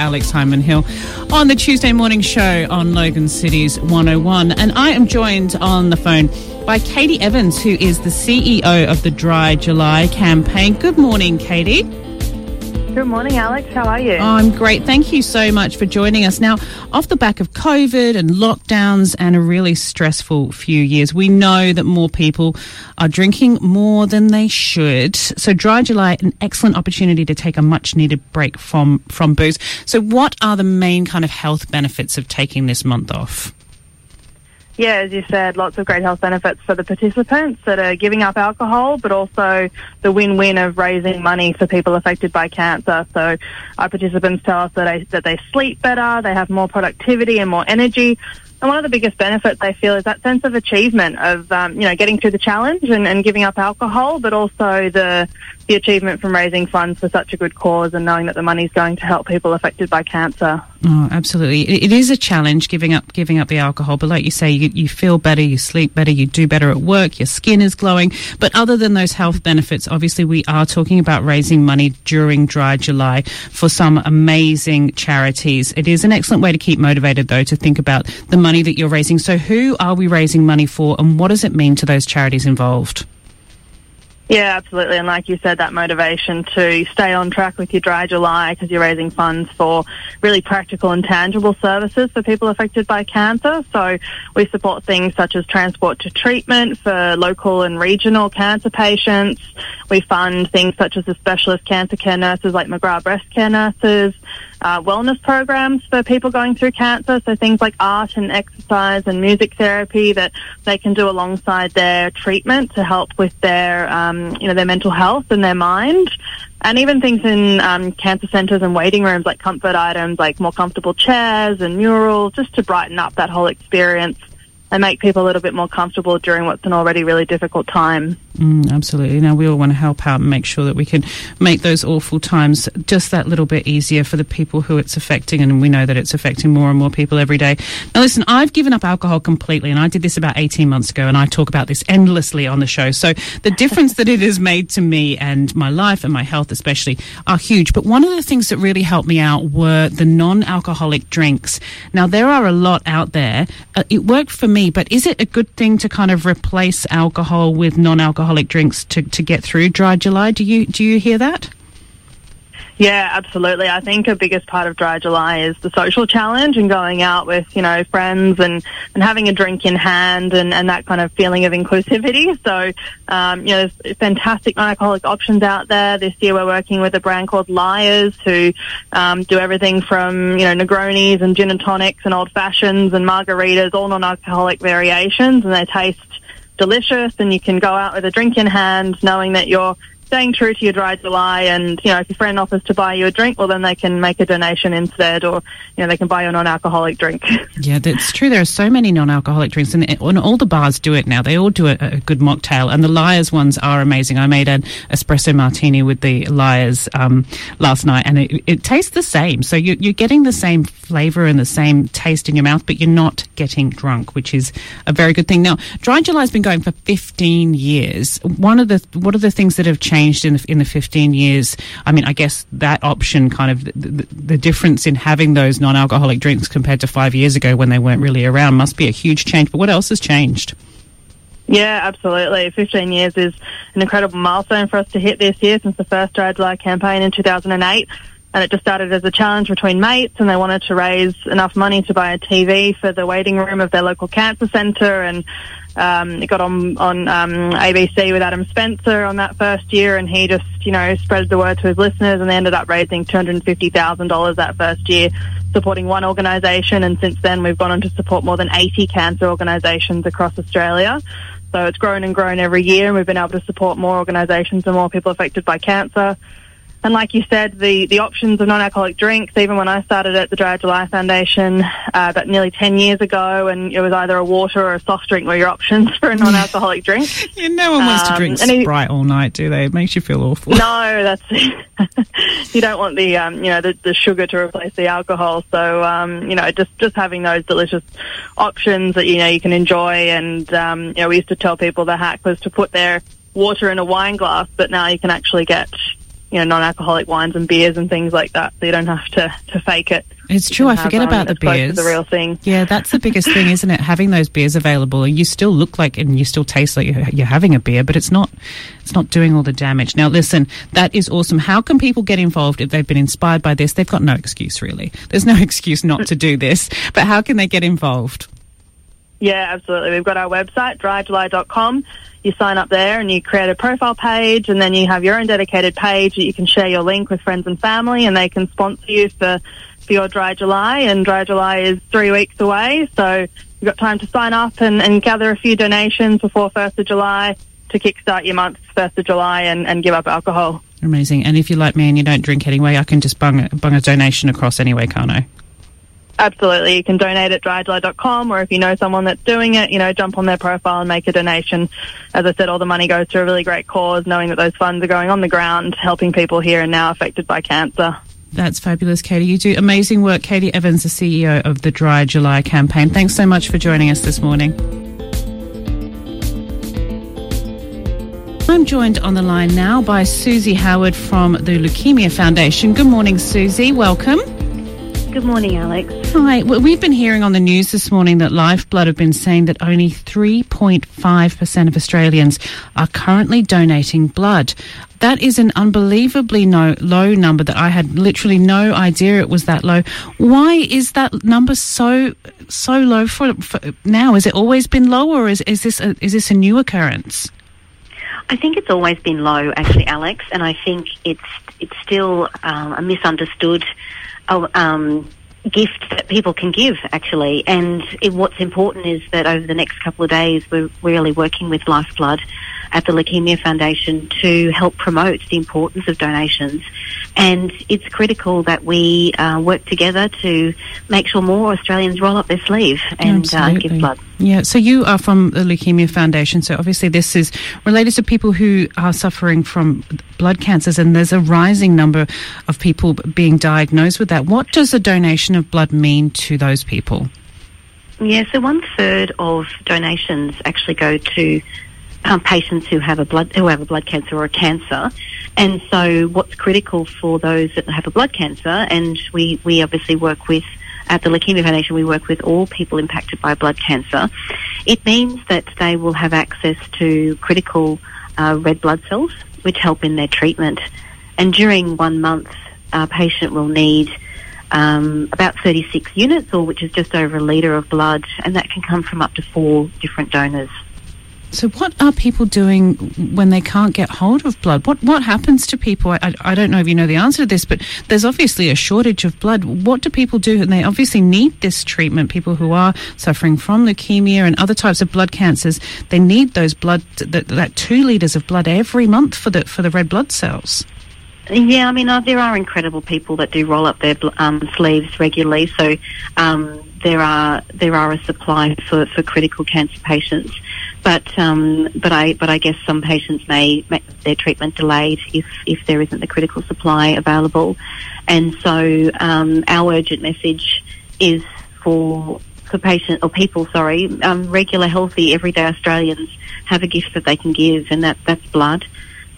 Alex Hyman Hill on the Tuesday morning show on Logan City's 101. And I am joined on the phone by Katie Evans, who is the CEO of the Dry July campaign. Good morning, Katie. Good morning, Alex. How are you? Oh, I'm great. Thank you so much for joining us. Now, off the back of COVID and lockdowns and a really stressful few years, we know that more people are drinking more than they should. So, Dry July, an excellent opportunity to take a much needed break from, from booze. So, what are the main kind of health benefits of taking this month off? Yeah, as you said, lots of great health benefits for the participants that are giving up alcohol, but also the win-win of raising money for people affected by cancer. So our participants tell us that they, that they sleep better, they have more productivity and more energy. And one of the biggest benefits they feel is that sense of achievement of, um, you know, getting through the challenge and, and giving up alcohol, but also the the achievement from raising funds for such a good cause and knowing that the money is going to help people affected by cancer. Oh, absolutely. It, it is a challenge giving up giving up the alcohol, but like you say, you, you feel better, you sleep better, you do better at work, your skin is glowing. But other than those health benefits, obviously we are talking about raising money during Dry July for some amazing charities. It is an excellent way to keep motivated, though, to think about the money that you're raising. So, who are we raising money for, and what does it mean to those charities involved? Yeah, absolutely. And like you said, that motivation to stay on track with your dry July because you're raising funds for really practical and tangible services for people affected by cancer. So we support things such as transport to treatment for local and regional cancer patients. We fund things such as the specialist cancer care nurses like McGrath breast care nurses uh, wellness programs for people going through cancer. So things like art and exercise and music therapy that they can do alongside their treatment to help with their, um, you know, their mental health and their mind. And even things in um, cancer centres and waiting rooms like comfort items like more comfortable chairs and murals just to brighten up that whole experience and make people a little bit more comfortable during what's an already really difficult time. Mm, absolutely. Now, we all want to help out and make sure that we can make those awful times just that little bit easier for the people who it's affecting, and we know that it's affecting more and more people every day. Now, listen, I've given up alcohol completely, and I did this about 18 months ago, and I talk about this endlessly on the show. So, the difference that it has made to me and my life and my health, especially, are huge. But one of the things that really helped me out were the non alcoholic drinks. Now, there are a lot out there. Uh, it worked for me but is it a good thing to kind of replace alcohol with non-alcoholic drinks to, to get through dry July? Do you do you hear that? Yeah, absolutely. I think a biggest part of Dry July is the social challenge and going out with, you know, friends and, and having a drink in hand and, and that kind of feeling of inclusivity. So, um, you know, there's fantastic non-alcoholic options out there. This year we're working with a brand called Lyre's who um, do everything from, you know, Negronis and gin and tonics and old fashions and margaritas, all non-alcoholic variations and they taste delicious and you can go out with a drink in hand knowing that you're staying true to your dry July and, you know, if your friend offers to buy you a drink, well, then they can make a donation instead or, you know, they can buy you a non-alcoholic drink. Yeah, that's true. There are so many non-alcoholic drinks and, and all the bars do it now. They all do a, a, good mocktail and the Lyre's ones are amazing. I made an espresso martini with the Lyre's um, last night and it, it, tastes the same. So you, you're getting the same flavour and the same taste in your mouth, but you're not getting drunk, which is a very good thing. Now, Dry July has been going for 15 years. One of the, what are the things that have changed changed in the, in the 15 years? I mean, I guess that option kind of the, the, difference in having those non alcoholic drinks compared to five years ago when they weren't really around must be a huge change. But what else has changed? Yeah, absolutely. 15 years is an incredible milestone for us to hit this year since the first Dry July campaign in 2008. And it just started as a challenge between mates and they wanted to raise enough money to buy a TV for the waiting room of their local cancer centre and um, it got on on um, ABC with Adam Spencer on that first year, and he just you know spread the word to his listeners, and they ended up raising two hundred and fifty thousand dollars that first year, supporting one organisation, and since then we've gone on to support more than eighty cancer organisations across Australia. So it's grown and grown every year, and we've been able to support more organisations and more people affected by cancer. And like you said, the, the options of non-alcoholic drinks, even when I started at the Dry July Foundation uh, about nearly 10 years ago, and it was either a water or a soft drink were your options for a non-alcoholic drink. yeah, no one wants um, to drink Sprite all night, do they? It makes you feel awful. No, that's... you don't want the, um, you know, the, the, sugar to replace the alcohol. So, um, you know, just, just having those delicious options that, you know, you can enjoy. And, um, you know, we used to tell people the hack was to put their water in a wine glass, but now you can actually get you know, non-alcoholic wines and beers and things like that, so you don't have to, to fake it. It's true. I forget um, about the beers. The real thing. Yeah, that's the biggest thing, isn't it? Having those beers available, you still look like and you still taste like you're, you're having a beer, but it's not. It's not doing all the damage. Now, listen, that is awesome. How can people get involved if they've been inspired by this? They've got no excuse, really. There's no excuse not to do this. But how can they get involved? Yeah, absolutely. We've got our website, dryjuly.com. You sign up there and you create a profile page and then you have your own dedicated page that you can share your link with friends and family and they can sponsor you for, for your Dry July and Dry July is three weeks away. So you've got time to sign up and, and gather a few donations before 1st of July to kickstart your month 1st of July and, and give up alcohol. Amazing. And if you're like me and you don't drink anyway, I can just bung, bung a donation across anyway, can't I? Absolutely. You can donate at dryjuly.com or if you know someone that's doing it, you know, jump on their profile and make a donation. As I said, all the money goes to a really great cause, knowing that those funds are going on the ground, helping people here and now affected by cancer. That's fabulous, Katie. You do amazing work. Katie Evans, the CEO of the Dry July campaign. Thanks so much for joining us this morning. I'm joined on the line now by Susie Howard from the Leukaemia Foundation. Good morning, Susie. Welcome. Good morning, Alex. Hi. Well, we've been hearing on the news this morning that Lifeblood have been saying that only 3.5% of Australians are currently donating blood. That is an unbelievably no, low number that I had literally no idea it was that low. Why is that number so so low for, for now? Has it always been low, or is, is this a, is this a new occurrence? I think it's always been low, actually, Alex, and I think it's it's still um, a misunderstood uh, um, gift that people can give, actually. And it, what's important is that over the next couple of days, we're really working with Lifeblood at the Leukaemia Foundation to help promote the importance of donations. And it's critical that we uh, work together to make sure more Australians roll up their sleeve and uh, give blood. Yeah, so you are from the Leukaemia Foundation. So obviously, this is related to people who are suffering from blood cancers, and there's a rising number of people being diagnosed with that. What does a donation of blood mean to those people? Yeah, so one third of donations actually go to um, patients who have a blood who have a blood cancer or a cancer, and so what's critical for those that have a blood cancer, and we we obviously work with at the Leukaemia Foundation, we work with all people impacted by blood cancer. It means that they will have access to critical uh, red blood cells, which help in their treatment. And during one month, a patient will need um, about 36 units, or which is just over a litre of blood, and that can come from up to four different donors. So, what are people doing when they can't get hold of blood? What what happens to people? I, I don't know if you know the answer to this, but there's obviously a shortage of blood. What do people do? And they obviously need this treatment. People who are suffering from leukemia and other types of blood cancers, they need those blood that, that two liters of blood every month for the for the red blood cells. Yeah, I mean, uh, there are incredible people that do roll up their um, sleeves regularly. So um, there are there are a supply for, for critical cancer patients, but um, but I but I guess some patients may make their treatment delayed if if there isn't the critical supply available, and so um, our urgent message is for for patient or people, sorry, um, regular, healthy, everyday Australians have a gift that they can give, and that that's blood.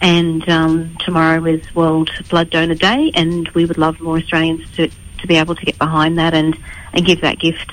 And um, tomorrow is World Blood Donor Day, and we would love more Australians to, to be able to get behind that and, and give that gift.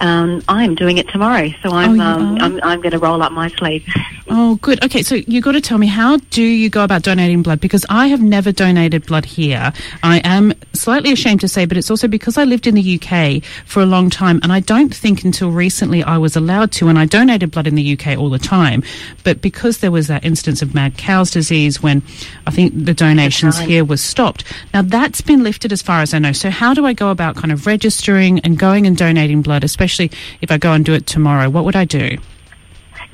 Um, I'm doing it tomorrow, so I'm you um. I'm, I'm going to roll up my sleeve. Oh, good. Okay, so you've got to tell me how do you go about donating blood? Because I have never donated blood here. I am slightly ashamed to say, but it's also because I lived in the UK for a long time, and I don't think until recently I was allowed to. And I donated blood in the UK all the time, but because there was that instance of mad cow's disease when I think the donations here was stopped. Now that's been lifted as far as I know. So how do I go about kind of registering and going and donating blood, especially if I go and do it tomorrow? What would I do?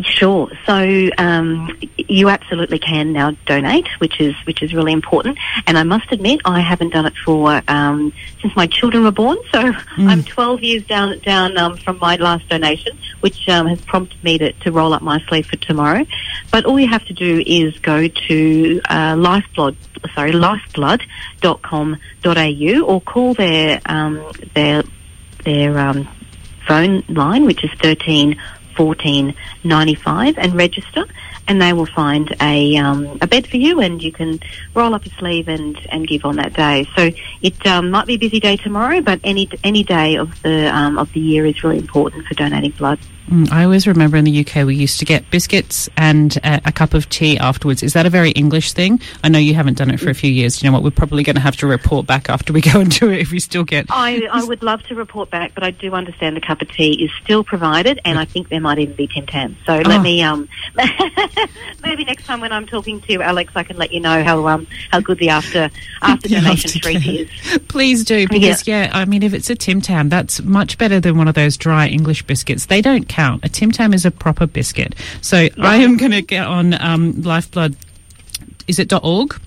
Sure. So um, you absolutely can now donate, which is which is really important. And I must admit, I haven't done it for um, since my children were born. So I'm 12 years down down um, from my last donation, which um, has prompted me to, to roll up my sleeve for tomorrow. But all you have to do is go to uh, Lifeblood, sorry, lifeblood.com.au or call their um, their their um, phone line, which is 13 14 95 and register. and they will find a um, a bed for you, and you can roll up your sleeve and, and give on that day. So it um, might be a busy day tomorrow, but any any day of the um, of the year is really important for donating blood. Mm, I always remember in the UK we used to get biscuits and uh, a cup of tea afterwards. Is that a very English thing? I know you haven't done it for a few years. You know what? We're probably going to have to report back after we go and do it if we still get. I, I would love to report back, but I do understand the cup of tea is still provided, and I think there might even be Tim Tams. So let Oh. me um maybe next time when I'm talking to Alex, I can let you know how um how good the after after Yeah, donation after treat is. Please do, because yeah. I mean, if it's a Tim Tam, that's much better than one of those dry English biscuits. They don't count. A Tim Tam is a proper biscuit. So I am going to get on um, Lifeblood. Is it .org?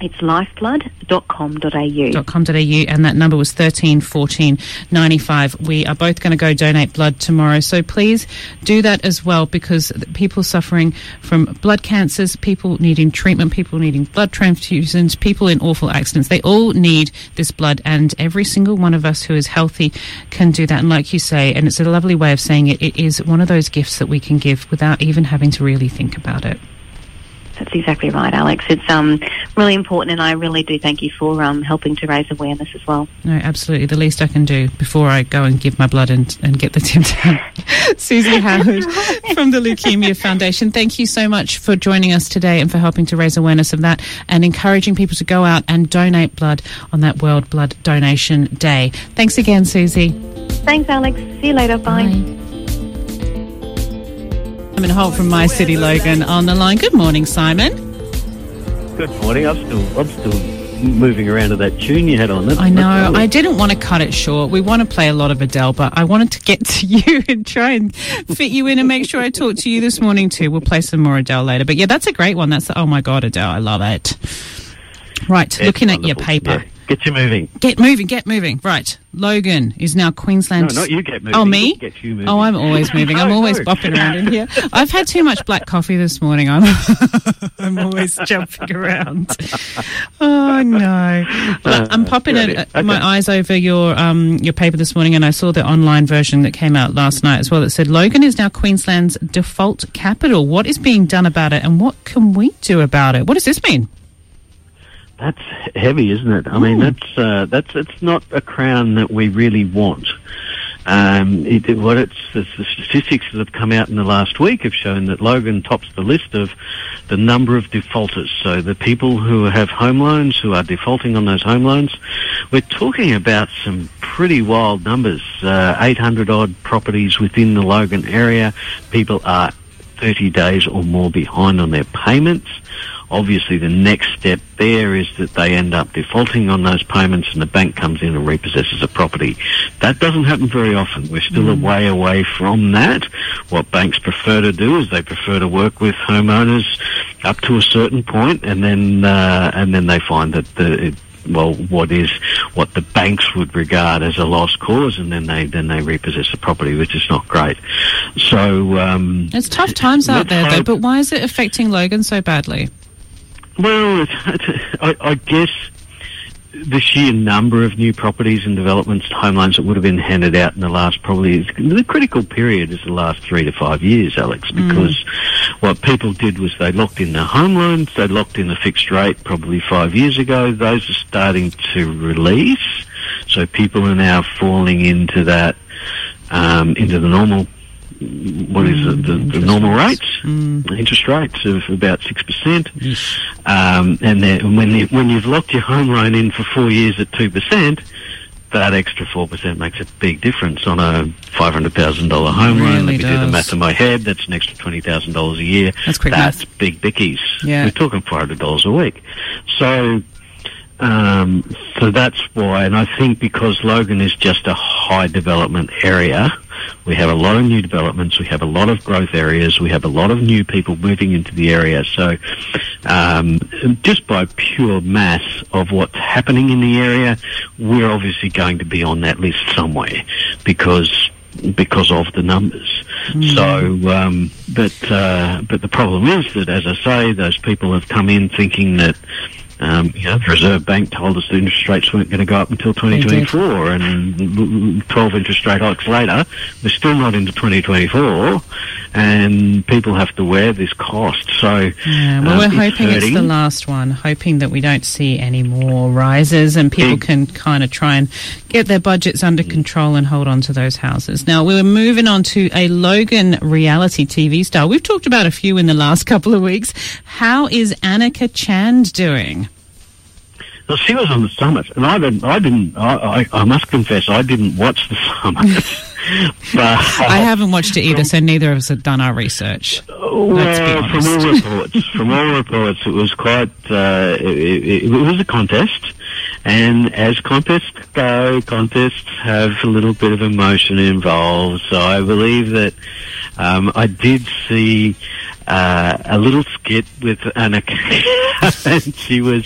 It's lifeblood.com.au. .com.au and that number was 13 14 95. We are both going to go donate blood tomorrow. So please do that as well because people suffering from blood cancers, people needing treatment, people needing blood transfusions, people in awful accidents, they all need this blood and every single one of us who is healthy can do that. And like you say, and it's a lovely way of saying it, it is one of those gifts that we can give without even having to really think about it. That's exactly right, Alex. It's um really important, and I really do thank you for um helping to raise awareness as well. No, absolutely. The least I can do before I go and give my blood and, and get the Tim Tam. Susie Howard from the Leukaemia Foundation, thank you so much for joining us today and for helping to raise awareness of that and encouraging people to go out and donate blood on that World Blood Donation Day. Thanks again, Susie. Thanks, Alex. See you later. Bye. Simon Holt from My City Logan on the line. Good morning, Simon. Good morning. I'm still, I'm still moving around to that tune you had on. That's, I know. I didn't want to cut it short. We want to play a lot of Adele, but I wanted to get to you and try and fit you in and make sure I talk to you this morning too. We'll play some more Adele later. But yeah, that's a great one. That's the, oh my god, Adele, I love it. Right, It's looking at your paper. Yeah. Get you moving. Get moving, get moving. Right, Logan is now No, Queensland's. not you get moving. Oh, me? Get you moving. Oh, I'm always moving. I'm always no. bopping around in here. I've had too much black coffee this morning. I'm, I'm always jumping around. Oh no! Well, I'm popping it, uh, my eyes over your um, your paper this morning, and I saw the online version that came out last night as well. That said Logan is now Queensland's default capital. What is being done about it, and what can we do about it? What does this mean? That's heavy, isn't it? I mean, Hmm. that's uh, that's it's not a crown that we really want. Um, it, what it's the, the statistics that have come out in the last week have shown that Logan tops the list of the number of defaulters. So the people who have home loans who are defaulting on those home loans, we're talking about some pretty wild numbers. Uh, 800 odd properties within the Logan area. People are 30 days or more behind on their payments. Obviously, the next step there is that they end up defaulting on those payments and the bank comes in and repossesses a property. That doesn't happen very often. We're still a way away from that. What banks prefer to do is they prefer to work with homeowners up to a certain point and then, uh, and then they find that the, it, well, what is what the banks would regard as a lost cause, and then they then they repossess the property, which is not great. So, um, It's tough times out there, though. But why is it affecting Logan so badly? Well, it's, it's, I, I guess the sheer number of new properties and developments, home loans that would have been handed out in the last probably the critical period is the last three to five years, Alex, because what people did was they locked in their home loans, they locked in a fixed rate probably five years ago. Those are starting to release, so people are now falling into that um, into the normal. What is it? The, the normal rates. rates, interest rates of about six percent. Um, and then when you, when you've locked your home loan in for four years at two percent, that extra four percent makes a big difference on a five hundred thousand dollar home loan. Let me do the math in my head. That's an extra twenty thousand dollars a year. That's quick That's math. big bickies. Yeah. We're talking $400 a week. So. Um, so that's why, and I think because Logan is just a high development area, we have a lot of new developments, we have a lot of growth areas, we have a lot of new people moving into the area. So, um, just by pure mass of what's happening in the area, we're obviously going to be on that list somewhere because because of the numbers. So, um, but uh, but the problem is that, as I say, those people have come in thinking that Um, you know, the Reserve Bank told us the interest rates weren't going to go up until 2024, and 12 interest rate hikes later, we're still not into 2024, and people have to wear this cost. So, yeah, well, um, we're hoping it's, it's, the last one, hoping that we don't see any more rises and people can kind of try and get their budgets under control and hold on to those houses. Now, we're moving on to a Logan reality TV star. We've talked about a few in the last couple of weeks. How is Annika Chand doing? Well, she was on the summit, and I didn't. I didn't. I, I, I must confess, I didn't watch the summit. but, uh, I haven't watched it either, so neither of us have done our research. Well, from all reports, from all reports, it was quite. Uh, it, it, it, was a contest, and as contests go, contests have a little bit of emotion involved. So I believe that um, I did see uh, a little skit with Annika, and she was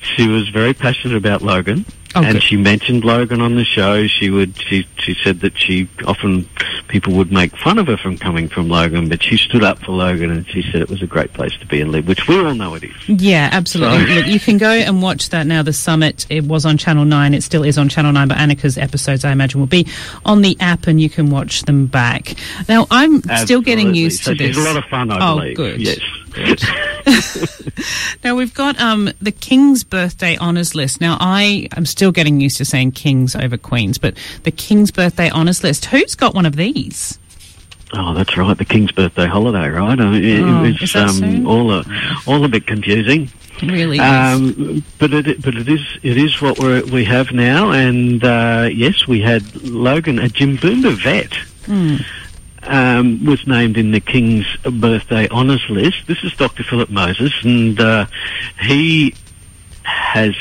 she was very passionate about Logan. Oh, and she mentioned Logan on the show. She would. She she said that she often people would make fun of her from coming from Logan, but she stood up for Logan, and she said it was a great place to be and live, which we all know it is. Yeah, absolutely. So. Look, you can go and watch that now. The summit. It was on Channel Nine. It still is on Channel Nine, but Annika's episodes, I imagine, will be on the app, and you can watch them back. Now, I'm absolutely. still getting used so to this. It's a lot of fun. I oh, believe. good. Yes. now we've got um, the King's birthday honours list. Now I am still getting used to saying Kings over Queens, but the King's birthday honours list. Who's got one of these? Oh, that's right, the King's birthday holiday, right? Uh, it, oh, it's um, all a all a bit confusing. Really, um, but it but it is it is what we we have now, and uh, yes, we had Logan, a Jimboomba vet. Mm um, was named in the King's Birthday Honours List. This is Dr. Philip Moses, and uh, he has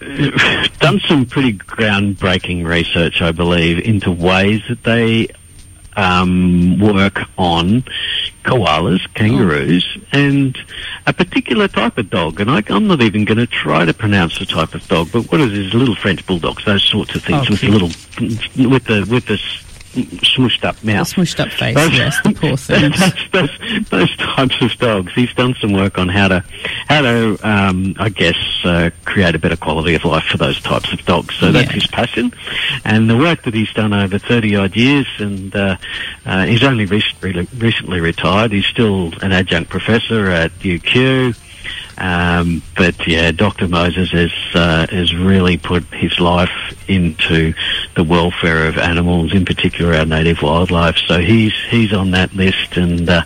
done some pretty groundbreaking research, I believe, into ways that they um, work on koalas, kangaroos, and a particular type of dog. And I, am not even going to try to pronounce the type of dog, but what is it? Little French bulldogs, those sorts of things, oh, with the little, with the with the smushed up mouth. The smushed up face, those, yes, the poor thing. Those, those, those, types of dogs. He's done some work on how to, how to, um, I guess, uh, create a better quality of life for those types of dogs. So yeah. that's his passion, and the work that he's done over thirty odd years, and uh, uh, he's only recently, recently retired. He's still an adjunct professor at UQ. Um, but yeah, Dr. Moses has uh, has really put his life into the welfare of animals, in particular our native wildlife. So he's he's on that list, and uh,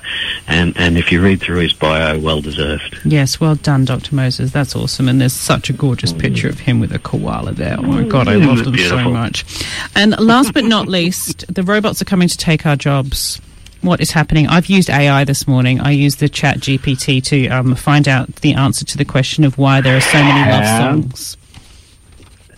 and and if you read through his bio, well deserved. Yes, well done, Dr. Moses. That's awesome, and there's such a gorgeous picture of him with a koala there. Oh my God, I love them beautiful. so much. And last but not least, the robots are coming to take our jobs what is happening. I've used AI this morning. I used the Chat GPT to um, find out the answer to the question of why there are so many love songs.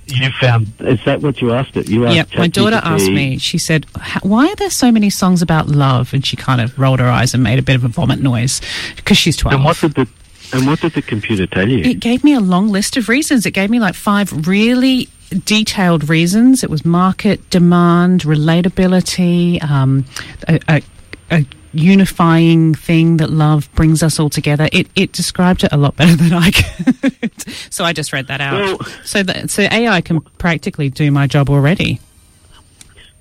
You found is that what you asked it? You asked. Yep, my daughter asked me. She said, "Why are there so many songs about love?" And she kind of rolled her eyes and made a bit of a vomit noise because she's twelve. And what did the and what did the computer tell you? It gave me a long list of reasons. It gave me like five really detailed reasons. It was market demand, relatability, um, a, a, a unifying thing that love brings us all together. It it described it a lot better than I could. so I just read that out. Well, so that so AI can practically do my job already.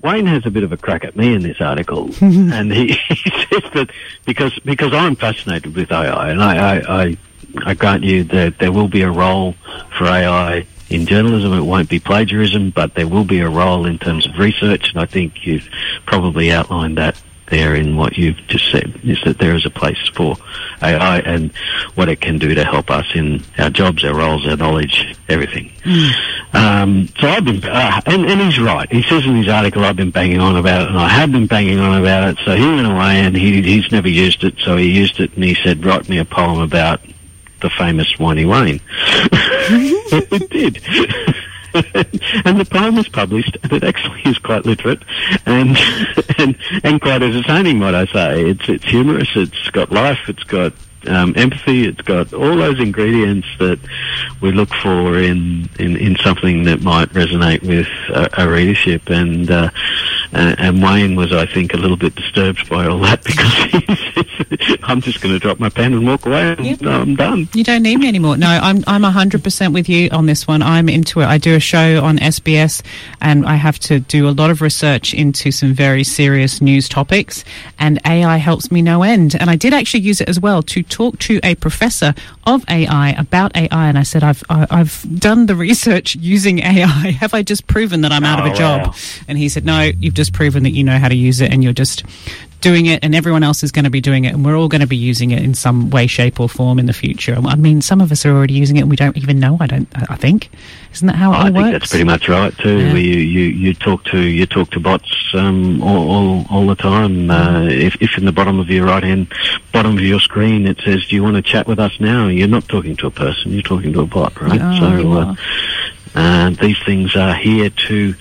Wayne has a bit of a crack at me in this article, and he, he, says that because because I'm fascinated with AI, and I, I, I, I grant you that there will be a role for AI in journalism. It won't be plagiarism, but there will be a role in terms of research, and I think you've probably outlined that there in what you've just said is that there is a place for AI and what it can do to help us in our jobs, our roles, our knowledge, everything. Mm. Um, so I've been, uh, and, and, he's right. He says in his article, I've been banging on about it, and I have been banging on about it. So he went away and he, he's never used it, so he used it and he said, write me a poem about the famous Whiny Wayne. it did. and the poem was published, and it actually is quite literate and and and quite entertaining. Might I say? It's it's humorous. It's got life. It's got um, empathy. It's got all those ingredients that we look for in, in, in something that might resonate with a, a readership. And uh, Uh, and Wayne was, I think, a little bit disturbed by all that because he I'm just going to drop my pen and walk away. And Yep. I'm done. You don't need me anymore. No, I'm I'm hundred percent with you on this one. I'm into it. I do a show on SBS, and I have to do a lot of research into some very serious news topics. And AI helps me no end. And I did actually use it as well to talk to a professor of AI about AI. And I said, I've I, I've done the research using AI. Have I just proven that I'm out of Oh, a job? wow. And he said, No, you've just proven that you know how to use it, and you're just doing it and everyone else is going to be doing it and we're all going to be using it in some way shape or form in the future i mean some of us are already using it and we don't even know i don't i think isn't that how it all I think works that's pretty much right too. Yeah. Where you, you, you talk to you talk to bots um, all, all all the time. Uh, if, if in the bottom of your right hand bottom of your screen it says, "Do you want to chat with us now?" You're not talking to a person. You're talking to a bot, right? Oh, you so are. uh, these things are here to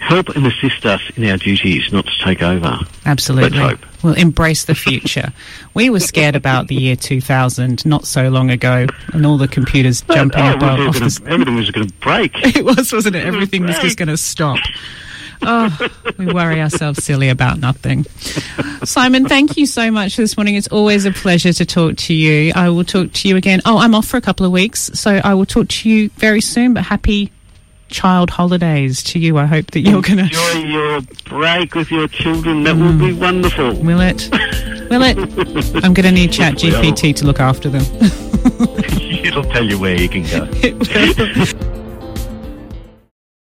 help and assist us in our duties, not to take over. absolutely Let's hope. we'll embrace the future we were scared about the year 2000 not so long ago and all the computers jumping Oh, up it was off gonna- the everything was going to break. it was, wasn't it? Everything was just going to stop. Oh, we worry ourselves silly about nothing. Simon, thank you so much for this morning. It's always a pleasure to talk to you. I will talk to you again. Oh, I'm off for a couple of weeks, so I will talk to you very soon. But happy child holidays to you. I hope that you're going to. Enjoy your break with your children. That will be mm. wonderful. Will it? Will it? I'm going to need Chat GPT to look after them. It'll tell you where you can go.